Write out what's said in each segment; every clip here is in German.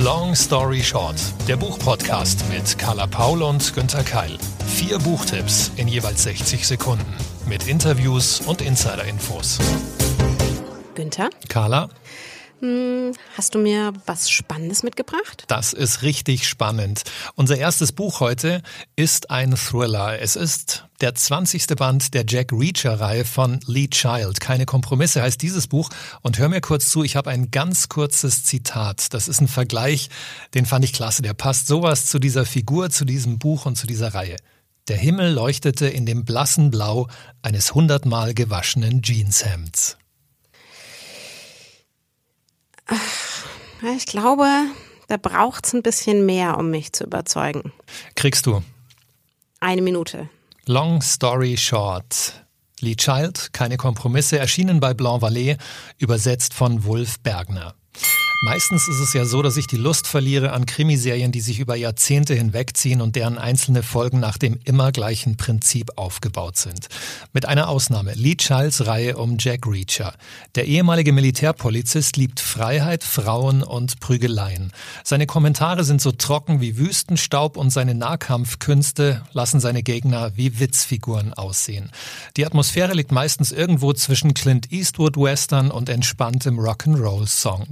Long Story Short, der Buchpodcast mit Carla Paul und Günther Keil. Vier Buchtipps in jeweils 60 Sekunden mit Interviews und Insider-Infos. Günther, Carla, hast du mir was Spannendes mitgebracht? das ist richtig spannend. Unser erstes Buch heute ist ein Thriller. Es ist der 20. Band der Jack Reacher-Reihe von Lee Child. Keine Kompromisse heißt dieses Buch. Und hör mir kurz zu, ich habe ein ganz kurzes Zitat. Das ist ein Vergleich, den fand ich klasse. Der passt sowas zu dieser Figur, zu diesem Buch und zu dieser Reihe. Der Himmel leuchtete in dem blassen Blau eines hundertmal gewaschenen Jeanshemds. Ich glaube, da braucht's ein bisschen mehr, um mich zu überzeugen. Kriegst du. Eine Minute. Long Story Short. Lee Child, keine Kompromisse, erschienen bei Blanc Vallée, übersetzt von Wulf Bergner. Meistens ist es ja so, dass ich die Lust verliere an Krimiserien, die sich über Jahrzehnte hinwegziehen und deren einzelne Folgen nach dem immer gleichen Prinzip aufgebaut sind. Mit einer Ausnahme, Lee Childs Reihe um Jack Reacher. Der ehemalige Militärpolizist liebt Freiheit, Frauen und Prügeleien. Seine Kommentare sind so trocken wie Wüstenstaub und seine Nahkampfkünste lassen seine Gegner wie Witzfiguren aussehen. Die Atmosphäre liegt meistens irgendwo zwischen Clint Eastwood Western und entspanntem Rock'n'Roll Song.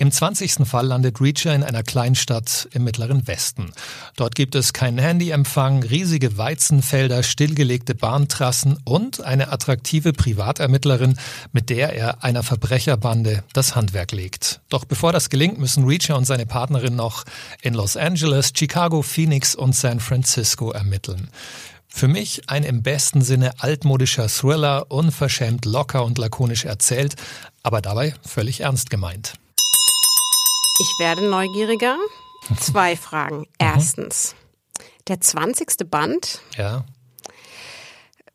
Im 20. Fall landet Reacher in einer Kleinstadt im mittleren Westen. Dort gibt es keinen Handyempfang, riesige Weizenfelder, stillgelegte Bahntrassen und eine attraktive Privatermittlerin, mit der er einer Verbrecherbande das Handwerk legt. Doch bevor das gelingt, müssen Reacher und seine Partnerin noch in Los Angeles, Chicago, Phoenix und San Francisco ermitteln. Für mich ein im besten Sinne altmodischer Thriller, unverschämt locker und lakonisch erzählt, aber dabei völlig ernst gemeint. Ich werde neugieriger. Zwei Fragen. Erstens, der 20. Band. Ja,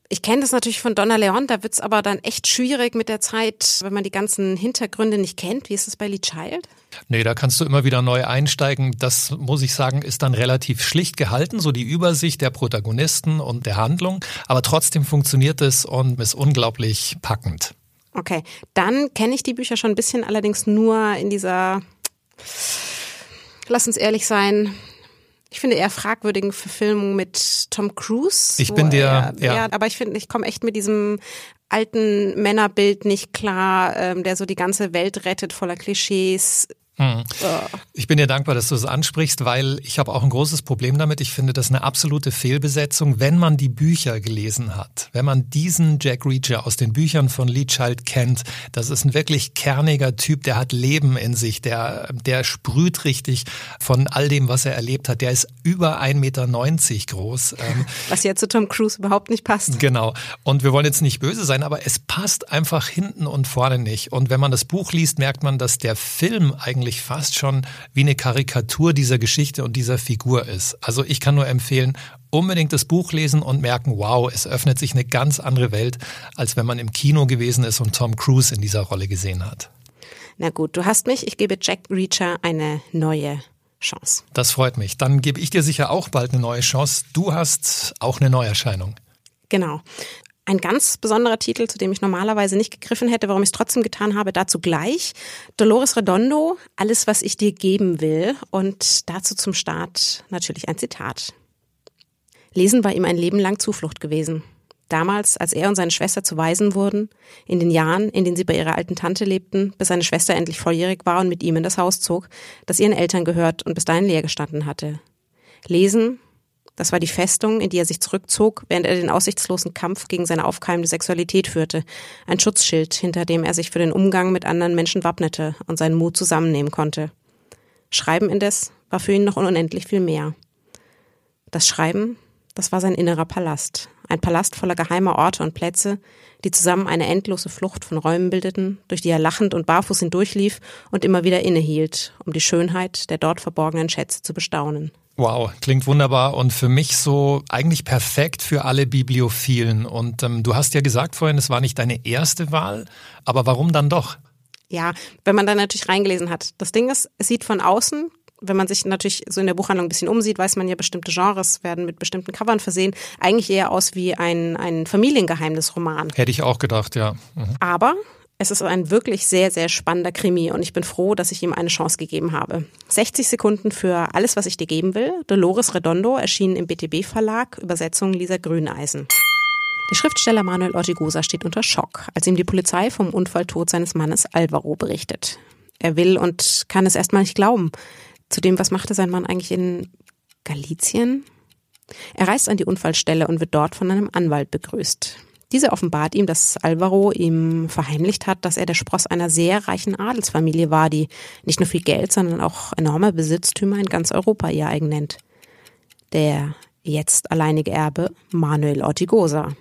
Ich kenne das natürlich von Donna Leon, da wird's aber dann echt schwierig mit der Zeit, wenn man die ganzen Hintergründe nicht kennt. Wie ist es bei Lee Child? Nee, da kannst du immer wieder neu einsteigen. Das muss ich sagen, ist dann relativ schlicht gehalten, so die Übersicht der Protagonisten und der Handlung. Aber trotzdem funktioniert es und ist unglaublich packend. Okay, dann kenne ich die Bücher schon ein bisschen, allerdings nur in dieser, lass uns ehrlich sein, ich finde eher fragwürdigen Verfilmung mit Tom Cruise. Ich bin dir- er- ja. aber ich finde, ich komme echt mit diesem alten Männerbild nicht klar, ähm, der so die ganze Welt rettet voller Klischees. Hm. Ich bin dir dankbar, dass du es ansprichst, weil ich habe auch ein großes Problem damit. Ich finde das eine absolute Fehlbesetzung, wenn man die Bücher gelesen hat. Wenn man diesen Jack Reacher aus den Büchern von Lee Child kennt, das ist ein wirklich kerniger Typ, der hat Leben in sich, der, der sprüht richtig von all dem, was er erlebt hat. Der ist über 1,90 Meter groß. Ähm, Was ja zu Tom Cruise überhaupt nicht passt. Genau. Und wir wollen jetzt nicht böse sein, aber es passt einfach hinten und vorne nicht. Und wenn man das Buch liest, merkt man, dass der Film eigentlich fast schon wie eine Karikatur dieser Geschichte und dieser Figur ist. Also ich kann nur empfehlen, unbedingt das Buch lesen und merken, wow, es öffnet sich eine ganz andere Welt, als wenn man im Kino gewesen ist und Tom Cruise in dieser Rolle gesehen hat. Na gut, du hast mich. Ich gebe Jack Reacher eine neue Chance. Das freut mich. Dann gebe ich dir sicher auch bald eine neue Chance. Du hast auch eine Neuerscheinung. Genau. Ein ganz besonderer Titel, zu dem ich normalerweise nicht gegriffen hätte, warum ich es trotzdem getan habe, dazu gleich. Dolores Redondo, Alles, was ich dir geben will. Und dazu zum Start natürlich ein Zitat. Lesen war ihm ein Leben lang Zuflucht gewesen. Damals, als er und seine Schwester zu Waisen wurden, in den Jahren, in denen sie bei ihrer alten Tante lebten, bis seine Schwester endlich volljährig war und mit ihm in das Haus zog, das ihren Eltern gehört und bis dahin leer gestanden hatte. Lesen, das war die Festung, in die er sich zurückzog, während er den aussichtslosen Kampf gegen seine aufkeimende Sexualität führte. Ein Schutzschild, hinter dem er sich für den Umgang mit anderen Menschen wappnete und seinen Mut zusammennehmen konnte. Schreiben indes war für ihn noch unendlich viel mehr. Das Schreiben, das war sein innerer Palast. Ein Palast voller geheimer Orte und Plätze, die zusammen eine endlose Flucht von Räumen bildeten, durch die er lachend und barfuß hindurchlief und immer wieder innehielt, um die Schönheit der dort verborgenen Schätze zu bestaunen. Wow, klingt wunderbar und für mich so eigentlich perfekt für alle Bibliophilen. Und ähm, du hast ja gesagt vorhin, es war nicht deine erste Wahl, aber warum dann doch? Ja, wenn man dann natürlich reingelesen hat. Das Ding ist, es sieht von außen, wenn man sich natürlich so in der Buchhandlung ein bisschen umsieht, weiß man ja, bestimmte Genres werden mit bestimmten Covern versehen, eigentlich eher aus wie ein, ein Familiengeheimnisroman. Hätte ich auch gedacht, ja. Mhm. Aber Es ist ein wirklich sehr, sehr spannender Krimi und ich bin froh, dass ich ihm eine Chance gegeben habe. 60 Sekunden für alles, was ich dir geben will. Dolores Redondo erschien im BTB Verlag, Übersetzung Lisa Grüneisen. Der Schriftsteller Manuel Ortigosa steht unter Schock, als ihm die Polizei vom Unfalltod seines Mannes Alvaro berichtet. Er will und kann es erstmal nicht glauben. Zudem, was machte sein Mann eigentlich in Galizien? Er reist an die Unfallstelle und wird dort von einem Anwalt begrüßt. Diese offenbart ihm, dass Alvaro ihm verheimlicht hat, dass er der Spross einer sehr reichen Adelsfamilie war, die nicht nur viel Geld, sondern auch enorme Besitztümer in ganz Europa ihr eigen nennt. Der jetzt alleinige Erbe Manuel Ortigosa.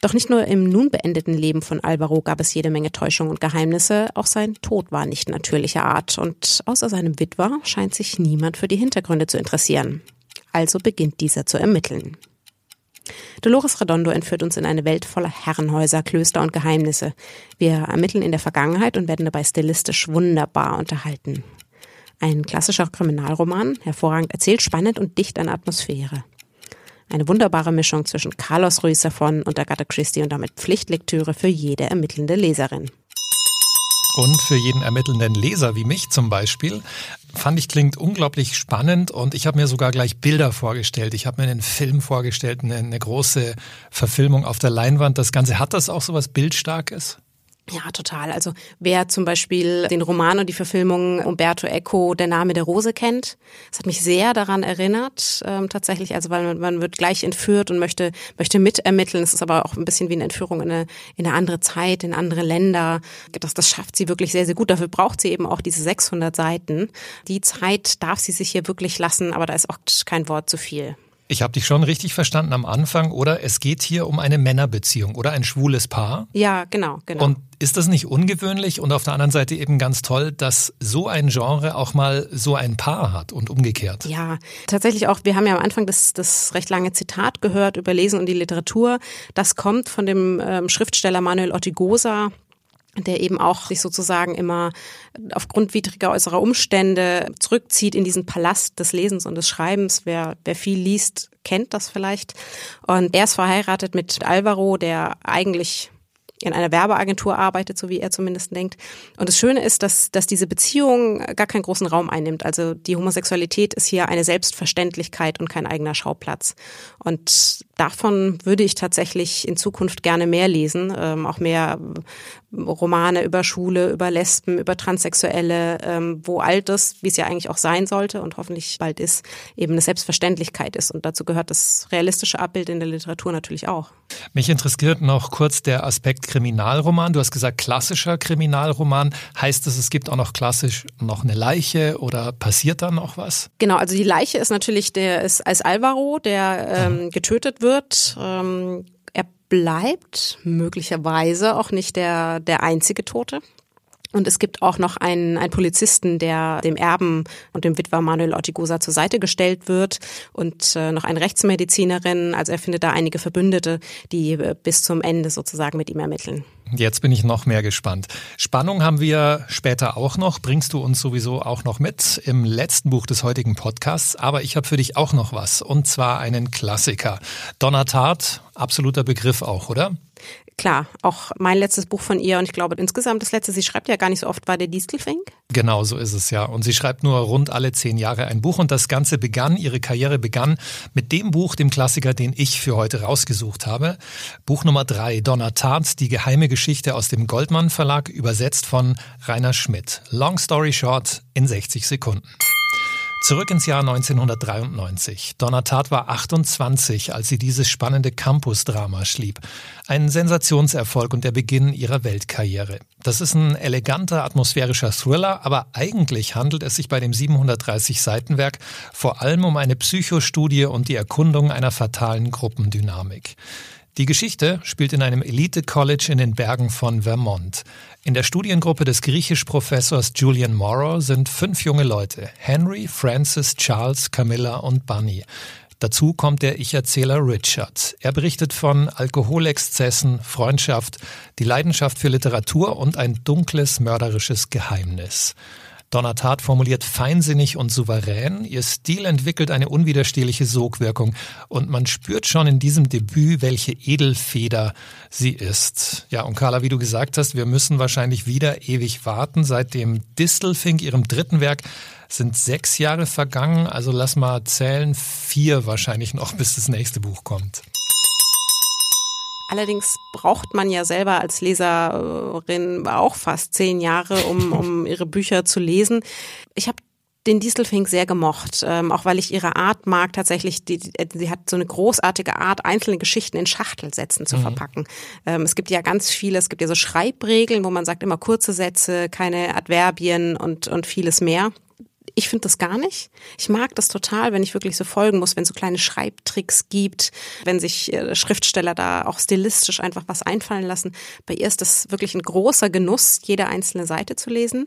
Doch nicht nur im nun beendeten Leben von Alvaro gab es jede Menge Täuschung und Geheimnisse, auch sein Tod war nicht natürlicher Art und außer seinem Witwer scheint sich niemand für die Hintergründe zu interessieren. Also beginnt dieser zu ermitteln. Dolores Redondo entführt uns in eine Welt voller Herrenhäuser, Klöster und Geheimnisse. Wir ermitteln in der Vergangenheit und werden dabei stilistisch wunderbar unterhalten. Ein klassischer Kriminalroman, hervorragend erzählt, spannend und dicht an Atmosphäre. Eine wunderbare Mischung zwischen Carlos Ruiz Zafón und Agatha Christie und damit Pflichtlektüre für jede ermittelnde Leserin. Und für jeden ermittelnden Leser wie mich zum Beispiel, fand ich klingt unglaublich spannend und ich habe mir sogar gleich Bilder vorgestellt. Ich habe mir einen Film vorgestellt, eine, eine große Verfilmung auf der Leinwand. Das Ganze hat das auch so was Bildstarkes? Ja, total. Also wer zum Beispiel den Roman und die Verfilmung Umberto Eco Der Name der Rose kennt, das hat mich sehr daran erinnert, ähm, tatsächlich. Also weil man, man wird gleich entführt und möchte möchte mitermitteln. Es ist aber auch ein bisschen wie eine Entführung in eine, in eine andere Zeit, in andere Länder. Das, das schafft sie wirklich sehr, sehr gut. Dafür braucht sie eben auch diese 600 Seiten. Die Zeit darf sie sich hier wirklich lassen, aber da ist auch kein Wort zu viel. Ich habe dich schon richtig verstanden am Anfang, oder? Es geht hier um eine Männerbeziehung oder ein schwules Paar. Ja, genau, genau. Und ist das nicht ungewöhnlich und auf der anderen Seite eben ganz toll, dass so ein Genre auch mal so ein Paar hat und umgekehrt? Ja, tatsächlich auch. Wir haben ja am Anfang das, das recht lange Zitat gehört über Lesen und die Literatur. Das kommt von dem ähm, Schriftsteller Manuel Ortigosa, der eben auch sich sozusagen immer aufgrund widriger äußerer Umstände zurückzieht in diesen Palast des Lesens und des Schreibens. Wer, wer viel liest, kennt das vielleicht. Und er ist verheiratet mit Alvaro, der eigentlich in einer Werbeagentur arbeitet, so wie er zumindest denkt. Und das Schöne ist, dass, dass diese Beziehung gar keinen großen Raum einnimmt. Also die Homosexualität ist hier eine Selbstverständlichkeit und kein eigener Schauplatz. Und davon würde ich tatsächlich in Zukunft gerne mehr lesen, ähm, auch mehr Romane über Schule, über Lesben, über Transsexuelle, ähm, wo all das, wie es ja eigentlich auch sein sollte und hoffentlich bald ist, eben eine Selbstverständlichkeit ist. Und dazu gehört das realistische Abbild in der Literatur natürlich auch. Mich interessiert noch kurz der Aspekt Kriminalroman. Du hast gesagt, klassischer Kriminalroman. Heißt das, es gibt auch noch klassisch noch eine Leiche oder passiert da noch was? Genau, also die Leiche ist natürlich der ist als Alvaro, der ähm, getötet wird. Ähm, bleibt möglicherweise auch nicht der, der einzige Tote. Und es gibt auch noch einen, einen Polizisten, der dem Erben und dem Witwer Manuel Ortigosa zur Seite gestellt wird und äh, noch eine Rechtsmedizinerin. Also er findet da einige Verbündete, die äh, bis zum Ende sozusagen mit ihm ermitteln. Jetzt bin ich noch mehr gespannt. Spannung haben wir später auch noch, bringst du uns sowieso auch noch mit im letzten Buch des heutigen Podcasts. Aber ich habe für dich auch noch was, und zwar einen Klassiker. Donna Tartt, absoluter Begriff auch, oder? Klar, auch mein letztes Buch von ihr und ich glaube insgesamt das letzte, sie schreibt ja gar nicht so oft, war der Distelfink. Genau, so ist es ja. Und sie schreibt nur rund alle zehn Jahre ein Buch und das Ganze begann, ihre Karriere begann mit dem Buch, dem Klassiker, den ich für heute rausgesucht habe. Buch Nummer drei, Donna Tartt, die geheime Geschichte aus dem Goldmann Verlag, übersetzt von Rainer Schmidt. Long story short, in 60 Sekunden. Zurück ins Jahr 1993. Donna war 28, als sie dieses spannende Campus-Drama schrieb. Ein Sensationserfolg und der Beginn ihrer Weltkarriere. Das ist ein eleganter, atmosphärischer Thriller, aber eigentlich handelt es sich bei dem 730-Seitenwerk vor allem um eine Psychostudie und die Erkundung einer fatalen Gruppendynamik. Die Geschichte spielt in einem Elite-College in den Bergen von Vermont. In der Studiengruppe des Griechisch-Professors Julian Morrow sind fünf junge Leute. Henry, Francis, Charles, Camilla und Bunny. Dazu kommt der Ich-Erzähler Richard. Er berichtet von Alkoholexzessen, Freundschaft, die Leidenschaft für Literatur und ein dunkles, mörderisches Geheimnis. Donna Tartt formuliert feinsinnig und souverän. Ihr Stil entwickelt eine unwiderstehliche Sogwirkung und man spürt schon in diesem Debüt, welche Edelfeder sie ist. Ja, und Carla, wie du gesagt hast, wir müssen wahrscheinlich wieder ewig warten. Seit dem Distelfink, ihrem dritten Werk, sind sechs Jahre vergangen. Also lass mal zählen, vier wahrscheinlich noch, bis das nächste Buch kommt. Allerdings braucht man ja selber als Leserin auch fast zehn Jahre, um, um ihre Bücher zu lesen. Ich habe den Distelfink sehr gemocht, ähm, auch weil ich ihre Art mag, tatsächlich, die, die, sie hat so eine großartige Art, einzelne Geschichten in Schachtelsätzen zu mhm. verpacken. Ähm, es gibt ja ganz viele, es gibt ja so Schreibregeln, wo man sagt immer kurze Sätze, keine Adverbien und, und vieles mehr. Ich finde das gar nicht. Ich mag das total, wenn ich wirklich so folgen muss, wenn es so kleine Schreibtricks gibt, wenn sich äh, Schriftsteller da auch stilistisch einfach was einfallen lassen. Bei ihr ist das wirklich ein großer Genuss, jede einzelne Seite zu lesen.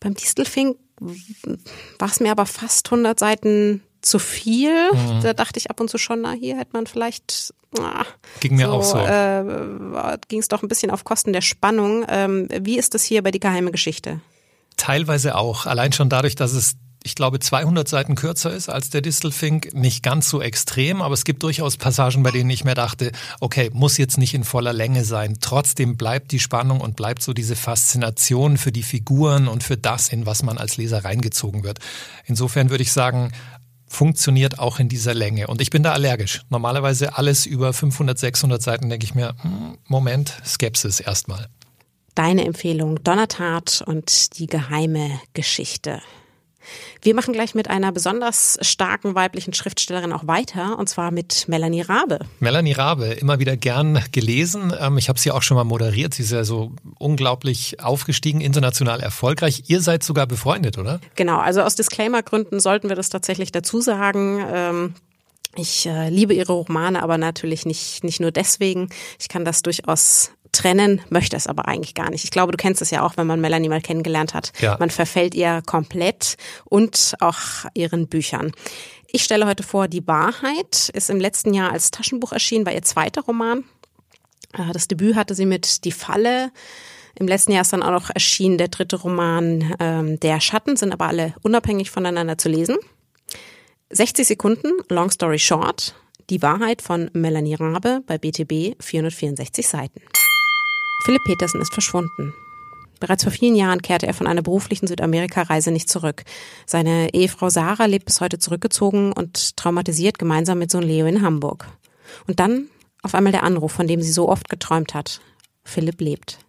Beim Distelfink war es mir aber fast 100 Seiten zu viel. Mhm. Da dachte ich ab und zu schon, na, hier hätte man vielleicht. Ah, Ging mir so, auch so. Äh, Ging es doch ein bisschen auf Kosten der Spannung. Ähm, wie ist das hier bei die geheime Geschichte? Teilweise auch. Allein schon dadurch, dass es ich glaube, 200 Seiten kürzer ist als der Distelfink. Nicht ganz so extrem, aber es gibt durchaus Passagen, bei denen ich mir dachte, okay, muss jetzt nicht in voller Länge sein. Trotzdem bleibt die Spannung und bleibt so diese Faszination für die Figuren und für das, in was man als Leser reingezogen wird. Insofern würde ich sagen, funktioniert auch in dieser Länge. Und ich bin da allergisch. Normalerweise alles über 500, 600 Seiten denke ich mir, hm, Moment, Skepsis erstmal deine Empfehlung Donnertat und die geheime Geschichte. Wir machen gleich mit einer besonders starken weiblichen Schriftstellerin auch weiter, und zwar mit Melanie Rabe. Melanie Rabe, immer wieder gern gelesen. Ähm, ich habe sie auch schon mal moderiert. Sie ist ja so unglaublich aufgestiegen, international erfolgreich. Ihr seid sogar befreundet, oder? Genau, also aus Disclaimer-Gründen sollten wir das tatsächlich dazu sagen. Ähm, ich äh, liebe ihre Romane, aber natürlich nicht, nicht nur deswegen. Ich kann das durchaus trennen, möchte es aber eigentlich gar nicht. Ich glaube, du kennst es ja auch, wenn man Melanie mal kennengelernt hat. Ja. Man verfällt ihr komplett und auch ihren Büchern. Ich stelle heute vor, Die Wahrheit ist im letzten Jahr als Taschenbuch erschienen, war ihr zweiter Roman. Äh, das Debüt hatte sie mit Die Falle. Im letzten Jahr ist dann auch noch erschienen der dritte Roman ähm, Der Schatten, sind aber alle unabhängig voneinander zu lesen. 60 Sekunden, Long Story Short, Die Wahrheit von Melanie Rabe bei BTB, 464 Seiten. Philipp Petersen ist verschwunden. Bereits vor vielen Jahren kehrte er von einer beruflichen Südamerika-Reise nicht zurück. Seine Ehefrau Sarah lebt bis heute zurückgezogen und traumatisiert gemeinsam mit Sohn Leo in Hamburg. Und dann auf einmal der Anruf, von dem sie so oft geträumt hat. Philipp lebt.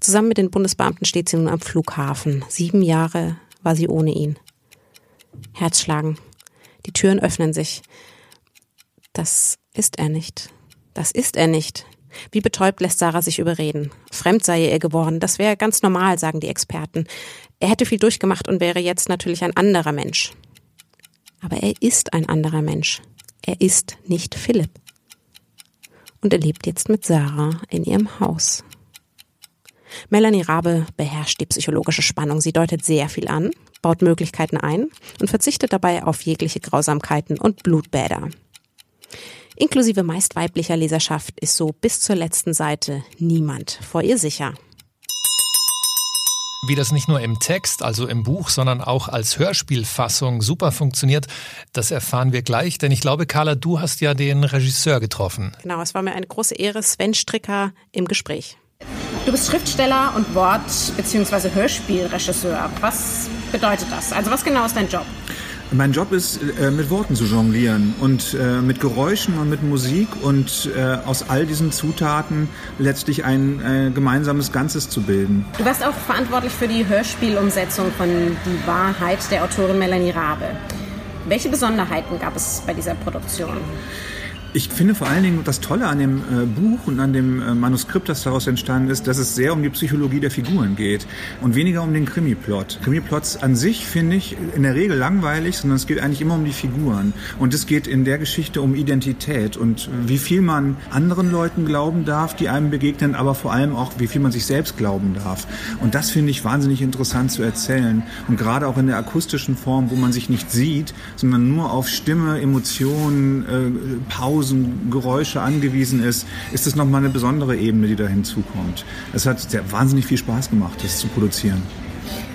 Zusammen mit den Bundesbeamten steht sie nun am Flughafen. Sieben Jahre war sie ohne ihn. Herzschlagen. Die Türen öffnen sich. Das ist er nicht. Das ist er nicht. Wie betäubt lässt Sarah sich überreden. Fremd sei er geworden, das wäre ganz normal, sagen die Experten. Er hätte viel durchgemacht und wäre jetzt natürlich ein anderer Mensch. Aber er ist ein anderer Mensch. Er ist nicht Philipp. Und er lebt jetzt mit Sarah in ihrem Haus. Melanie Rabe beherrscht die psychologische Spannung. Sie deutet sehr viel an, baut Möglichkeiten ein und verzichtet dabei auf jegliche Grausamkeiten und Blutbäder. Inklusive meist weiblicher Leserschaft ist so bis zur letzten Seite niemand vor ihr sicher. Wie das nicht nur im Text, also im Buch, sondern auch als Hörspielfassung super funktioniert, das erfahren wir gleich. Denn ich glaube, Carla, du hast ja den Regisseur getroffen. Genau, es war mir eine große Ehre, Sven Stricker im Gespräch. Du bist Schriftsteller und Wort- bzw. Hörspielregisseur. Was bedeutet das? Also was genau ist dein Job? Mein Job ist, äh, mit Worten zu jonglieren und äh, mit Geräuschen und mit Musik und äh, aus all diesen Zutaten letztlich ein gemeinsames Ganzes zu bilden. Du warst auch verantwortlich für die Hörspielumsetzung von Die Wahrheit der Autorin Melanie Rabe. Welche Besonderheiten gab es bei dieser Produktion? Ich finde vor allen Dingen das Tolle an dem äh, Buch und an dem äh, Manuskript, das daraus entstanden ist, dass es sehr um die Psychologie der Figuren geht und weniger um den Krimi-Plot. Krimi-Plots an sich finde ich in der Regel langweilig, sondern es geht eigentlich immer um die Figuren. Und es geht in der Geschichte um Identität und wie viel man anderen Leuten glauben darf, die einem begegnen, aber vor allem auch, wie viel man sich selbst glauben darf. Und das finde ich wahnsinnig interessant zu erzählen. Und gerade auch in der akustischen Form, wo man sich nicht sieht, sondern nur auf Stimme, Emotionen, äh, Pause, Pausen, Geräusche angewiesen ist, ist es nochmal eine besondere Ebene, die da hinzukommt. Es hat sehr, wahnsinnig viel Spaß gemacht, das zu produzieren.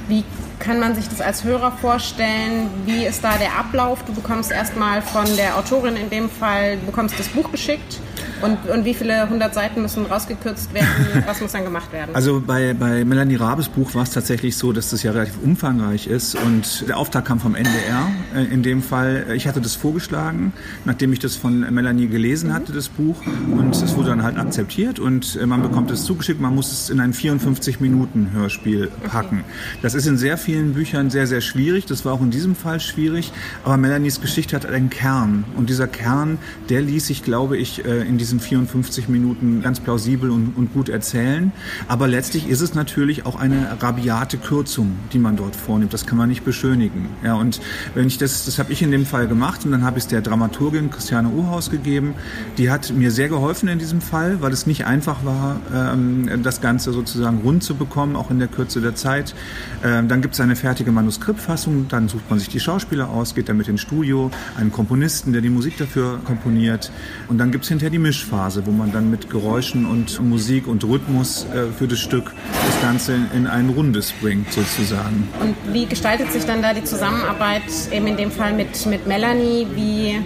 Wie kann man sich das als Hörer vorstellen? Wie ist da der Ablauf? Du bekommst erstmal von der Autorin in dem Fall, du bekommst das Buch geschickt und, und wie viele hundert Seiten müssen rausgekürzt werden? Was muss dann gemacht werden? Also bei, bei Melanie Rabes Buch war es tatsächlich so, dass das ja relativ umfangreich ist und der Auftrag kam vom NDR. Äh, in dem Fall, äh, ich hatte das vorgeschlagen, nachdem ich das von Melanie gelesen hatte, das Buch. Und es wurde dann halt akzeptiert und äh, man bekommt es zugeschickt. Man muss es in ein 54 Minuten Hörspiel packen. Okay. Das ist in sehr vielen Büchern sehr, sehr schwierig. Das war auch in diesem Fall schwierig. Aber Melanies Geschichte hat einen Kern. Und dieser Kern, der ließ sich, glaube ich, in diesem diesen 54 Minuten ganz plausibel und, und gut erzählen. Aber letztlich ist es natürlich auch eine rabiate Kürzung, die man dort vornimmt. Das kann man nicht beschönigen. Ja, und wenn ich das, das habe ich in dem Fall gemacht und dann habe ich es der Dramaturgin Christiane Uhaus gegeben. Die hat mir sehr geholfen in diesem Fall, weil es nicht einfach war, ähm, das Ganze sozusagen rund zu bekommen, auch in der Kürze der Zeit. Ähm, dann gibt es eine fertige Manuskriptfassung, dann sucht man sich die Schauspieler aus, geht damit ins Studio, einen Komponisten, der die Musik dafür komponiert und dann gibt es hinterher die Mischung. Mischphase, wo man dann mit Geräuschen und Musik und Rhythmus äh, für das Stück das Ganze in ein Rundes bringt sozusagen. Und wie gestaltet sich dann da die Zusammenarbeit eben in dem Fall mit, mit Melanie? Wie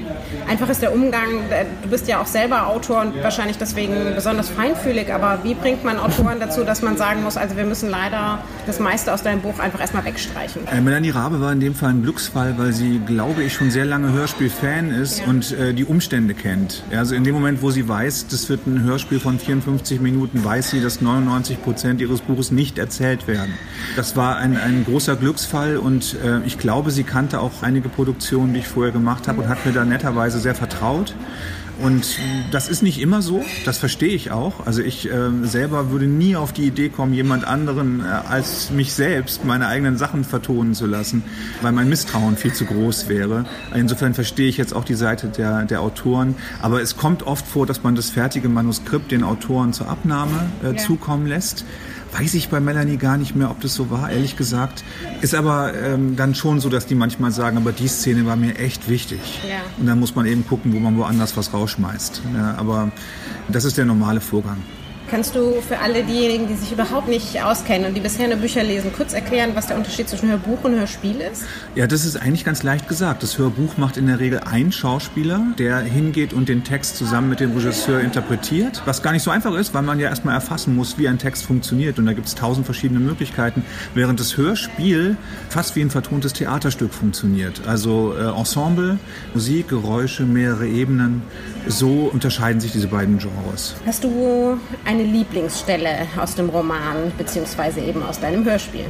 einfach ist der Umgang? Du bist ja auch selber Autor und wahrscheinlich deswegen besonders feinfühlig, aber wie bringt man Autoren dazu, dass man sagen muss, also wir müssen leider das meiste aus deinem Buch einfach erstmal wegstreichen? Äh, Melanie Rabe war in dem Fall ein Glücksfall, weil sie, glaube ich, schon sehr lange Hörspiel-Fan ist ja. und äh, die Umstände kennt. Also in dem Moment, wo sie weiß, das wird ein Hörspiel von 54 Minuten, weiß sie, dass 99 Prozent ihres Buches nicht erzählt werden. Das war ein, ein großer Glücksfall und äh, ich glaube, sie kannte auch einige Produktionen, die ich vorher gemacht habe und hat mir da netterweise sehr vertraut. Und das ist nicht immer so, das verstehe ich auch. Also ich äh, selber würde nie auf die Idee kommen, jemand anderen äh, als mich selbst meine eigenen Sachen vertonen zu lassen, weil mein Misstrauen viel zu groß wäre. Insofern verstehe ich jetzt auch die Seite der, der Autoren. Aber es kommt oft vor, dass man das fertige Manuskript den Autoren zur Abnahme äh, ja. zukommen lässt weiß ich bei Melanie gar nicht mehr, ob das so war, ehrlich gesagt. Ist aber ähm, dann schon so, dass die manchmal sagen, aber die Szene war mir echt wichtig. Ja. Und dann muss man eben gucken, wo man woanders was rausschmeißt. Ja, aber das ist der normale Vorgang. Kannst du für alle diejenigen, die sich überhaupt nicht auskennen und die bisher nur Bücher lesen, kurz erklären, was der Unterschied zwischen Hörbuch und Hörspiel ist? Ja, das ist eigentlich ganz leicht gesagt. Das Hörbuch macht in der Regel ein Schauspieler, der hingeht und den Text zusammen mit dem Regisseur interpretiert, was gar nicht so einfach ist, weil man ja erstmal erfassen muss, wie ein Text funktioniert. Und da gibt es tausend verschiedene Möglichkeiten, während das Hörspiel fast wie ein vertontes Theaterstück funktioniert. Also äh, Ensemble, Musik, Geräusche, mehrere Ebenen. So unterscheiden sich diese beiden Genres. Hast du ein eine Lieblingsstelle aus dem Roman beziehungsweise eben aus deinem Hörspiel?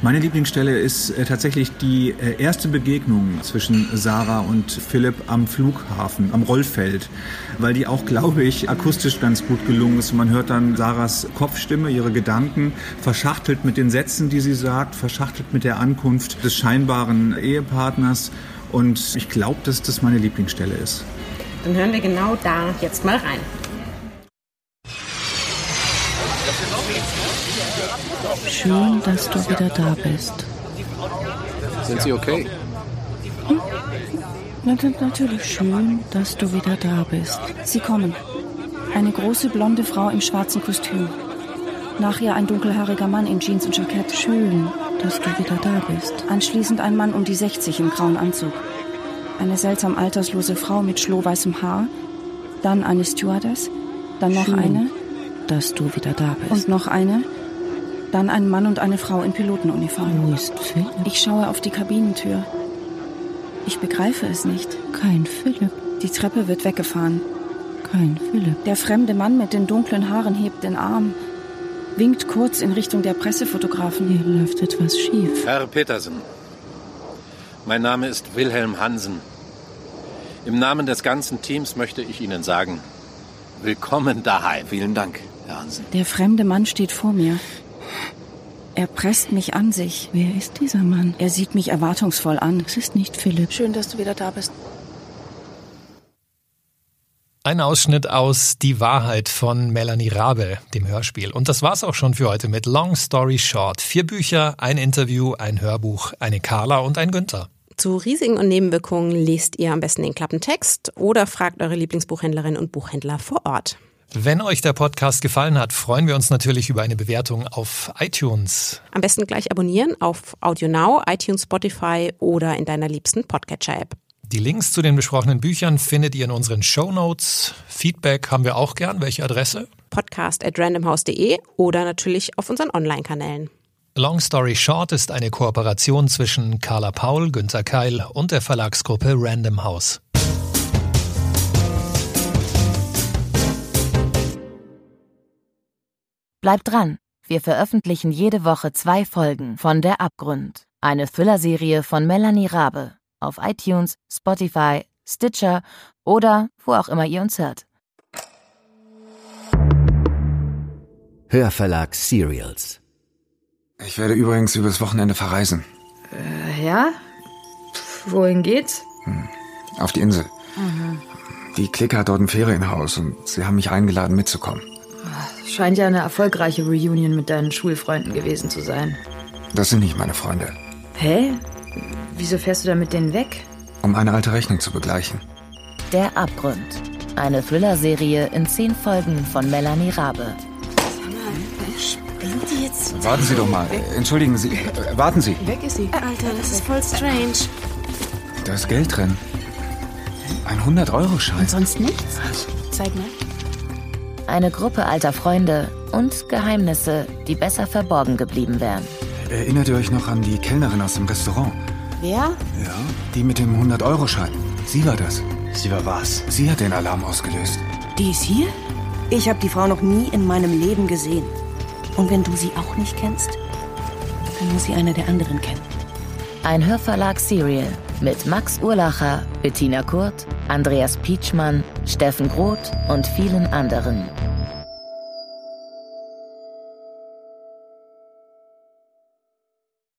Meine Lieblingsstelle ist äh, tatsächlich die äh, erste Begegnung zwischen Sarah und Philipp am Flughafen, am Rollfeld, weil die auch, glaube ich, akustisch ganz gut gelungen ist. Man hört dann Sarahs Kopfstimme, ihre Gedanken, verschachtelt mit den Sätzen, die sie sagt, verschachtelt mit der Ankunft des scheinbaren Ehepartners. Und ich glaube, dass das meine Lieblingsstelle ist. Dann hören wir genau da jetzt mal rein. Schön, dass du wieder da bist. Sind Sie okay? Hm? Na, natürlich schön, dass du wieder da bist. Sie kommen. Eine große blonde Frau im schwarzen Kostüm. Nach ihr ein dunkelhaariger Mann in Jeans und Jackett. Schön, dass du wieder da bist. Anschließend ein Mann um die 60 im grauen Anzug. Eine seltsam alterslose Frau mit schlohweißem Haar. Dann eine Stewardess. Dann noch Schön, eine. dass du wieder da bist. Und noch eine, dann ein Mann und eine Frau in Pilotenuniform. Wo ist Philipp? Ich schaue auf die Kabinentür. Ich begreife es nicht. Kein Philipp. Die Treppe wird weggefahren. Kein Philipp. Der fremde Mann mit den dunklen Haaren hebt den Arm, winkt kurz in Richtung der Pressefotografen. Hier läuft etwas schief. Herr Petersen, mein Name ist Wilhelm Hansen. Im Namen des ganzen Teams möchte ich Ihnen sagen, willkommen daheim. Vielen Dank, Herr Hansen. Der fremde Mann steht vor mir. Er presst mich an sich. Wer ist dieser Mann? Er sieht mich erwartungsvoll an. Es ist nicht Philipp. Schön, dass du wieder da bist. Ein Ausschnitt aus Die Wahrheit von Melanie Rabe, dem Hörspiel. Und das war's auch schon für heute mit Long Story Short. Vier Bücher, ein Interview, ein Hörbuch, eine Carla und ein Günther. Zu Risiken und Nebenwirkungen lest ihr am besten den Klappentext oder fragt eure Lieblingsbuchhändlerin und Buchhändler vor Ort. Wenn euch der Podcast gefallen hat, freuen wir uns natürlich über eine Bewertung auf iTunes. Am besten gleich abonnieren auf AudioNow, iTunes, Spotify oder in deiner liebsten Podcatcher-App. Die Links zu den besprochenen Büchern findet ihr in unseren Show Notes. Feedback haben wir auch gern. Welche Adresse? Podcast at randomhouse.de oder natürlich auf unseren Online-Kanälen. Long Story Short ist eine Kooperation zwischen Carla Paul, Günter Keil und der Verlagsgruppe Random House. Bleibt dran. Wir veröffentlichen jede Woche zwei Folgen von Der Abgrund, eine Thriller-Serie von Melanie Rabe auf iTunes, Spotify, Stitcher oder wo auch immer ihr uns hört. Hörverlag Serials. Ich werde übrigens übers Wochenende verreisen. Äh, ja? Wohin geht's? Hm. Auf die Insel. Die Clique hat dort ein Ferienhaus und sie haben mich eingeladen mitzukommen. Scheint ja eine erfolgreiche Reunion mit deinen Schulfreunden gewesen zu sein. Das sind nicht meine Freunde. Hä? Wieso fährst du da mit denen weg? Um eine alte Rechnung zu begleichen. Der Abgrund, eine Thriller-Serie in zehn Folgen von Melanie Rabe. Spinnt die jetzt? Warten Sie doch mal. Entschuldigen Sie. Äh, warten Sie. Weg ist sie. Alter, das ist voll strange. Da ist Geld drin. Ein 100-Euro-Schein. Und sonst nichts? Zeig mal. Eine Gruppe alter Freunde und Geheimnisse, die besser verborgen geblieben wären. Erinnert ihr euch noch an die Kellnerin aus dem Restaurant? Wer? Ja, die mit dem 100-Euro-Schein. Sie war das. Sie war was? Sie hat den Alarm ausgelöst. Die ist hier? Ich habe die Frau noch nie in meinem Leben gesehen. Und wenn du sie auch nicht kennst, dann muss sie eine der anderen kennen. Ein Hörverlag Serial mit Max Urlacher, Bettina Kurt, Andreas Pietschmann, Steffen Groth und vielen anderen.